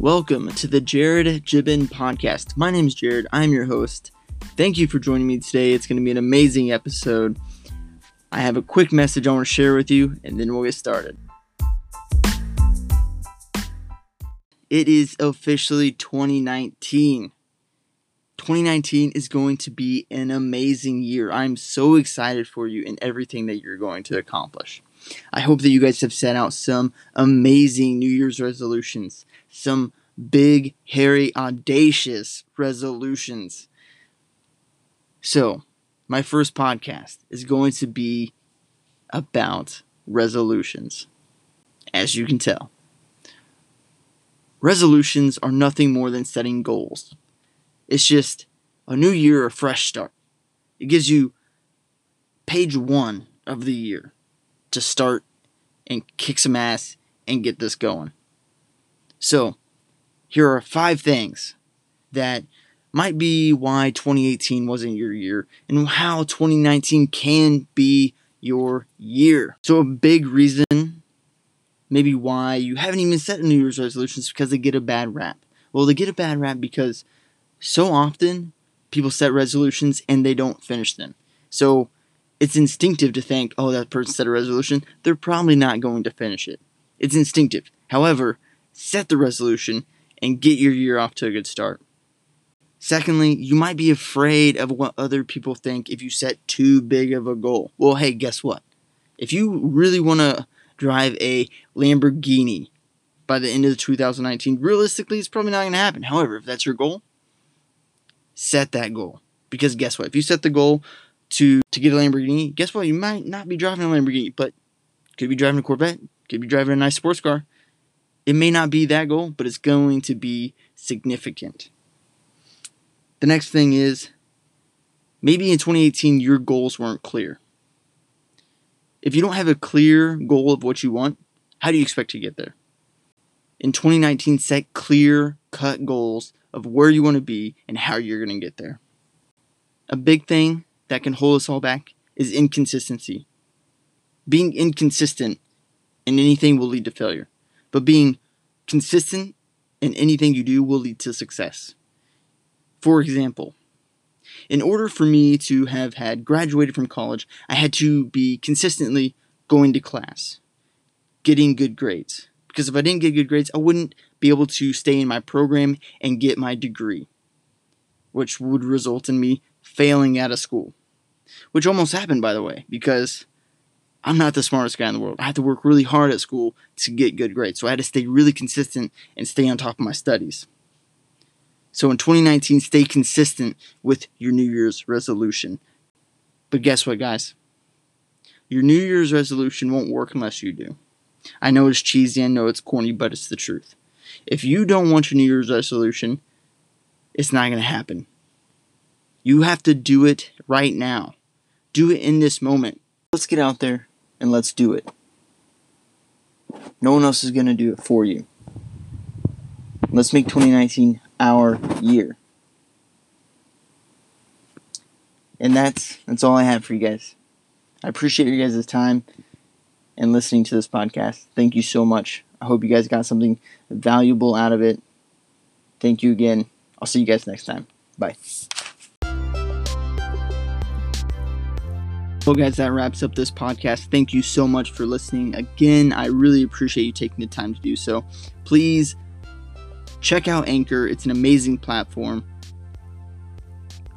Welcome to the Jared Gibbon podcast. My name is Jared. I'm your host. Thank you for joining me today. It's going to be an amazing episode. I have a quick message I want to share with you, and then we'll get started. It is officially 2019. 2019 is going to be an amazing year. I'm so excited for you and everything that you're going to accomplish. I hope that you guys have set out some amazing New Year's resolutions, some big, hairy, audacious resolutions. So, my first podcast is going to be about resolutions. As you can tell, resolutions are nothing more than setting goals. It's just a new year, a fresh start. It gives you page one of the year to start and kick some ass and get this going. So, here are five things that might be why 2018 wasn't your year and how 2019 can be your year. So, a big reason, maybe why you haven't even set a New Year's resolution is because they get a bad rap. Well, they get a bad rap because so often people set resolutions and they don't finish them. So, it's instinctive to think, oh, that person set a resolution. They're probably not going to finish it. It's instinctive. However, set the resolution and get your year off to a good start. Secondly, you might be afraid of what other people think if you set too big of a goal. Well, hey, guess what? If you really want to drive a Lamborghini by the end of 2019, realistically, it's probably not going to happen. However, if that's your goal, set that goal. Because guess what? If you set the goal to to get a Lamborghini, guess what? You might not be driving a Lamborghini, but could be driving a Corvette, could be driving a nice sports car. It may not be that goal, but it's going to be significant. The next thing is maybe in 2018 your goals weren't clear. If you don't have a clear goal of what you want, how do you expect to get there? In 2019, set clear cut goals of where you want to be and how you're going to get there. A big thing that can hold us all back is inconsistency. Being inconsistent in anything will lead to failure, but being consistent in anything you do will lead to success. For example, in order for me to have had graduated from college, I had to be consistently going to class, getting good grades. Because if I didn't get good grades, I wouldn't be able to stay in my program and get my degree, which would result in me failing out of school which almost happened, by the way, because I'm not the smartest guy in the world. I had to work really hard at school to get good grades. So I had to stay really consistent and stay on top of my studies. So in 2019, stay consistent with your New Year's resolution. But guess what, guys? Your New Year's resolution won't work unless you do. I know it's cheesy, I know it's corny, but it's the truth. If you don't want your New Year's resolution, it's not going to happen. You have to do it right now. Do it in this moment. Let's get out there and let's do it. No one else is going to do it for you. Let's make 2019 our year. And that's that's all I have for you guys. I appreciate you guys' time and listening to this podcast. Thank you so much. I hope you guys got something valuable out of it. Thank you again. I'll see you guys next time. Bye. Well, guys, that wraps up this podcast. Thank you so much for listening. Again, I really appreciate you taking the time to do so. Please check out Anchor, it's an amazing platform.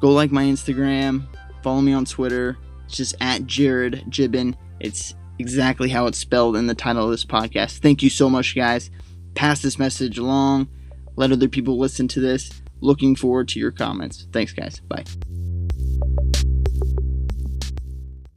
Go like my Instagram, follow me on Twitter. It's just at Jared Gibbon. It's exactly how it's spelled in the title of this podcast. Thank you so much, guys. Pass this message along. Let other people listen to this. Looking forward to your comments. Thanks, guys. Bye.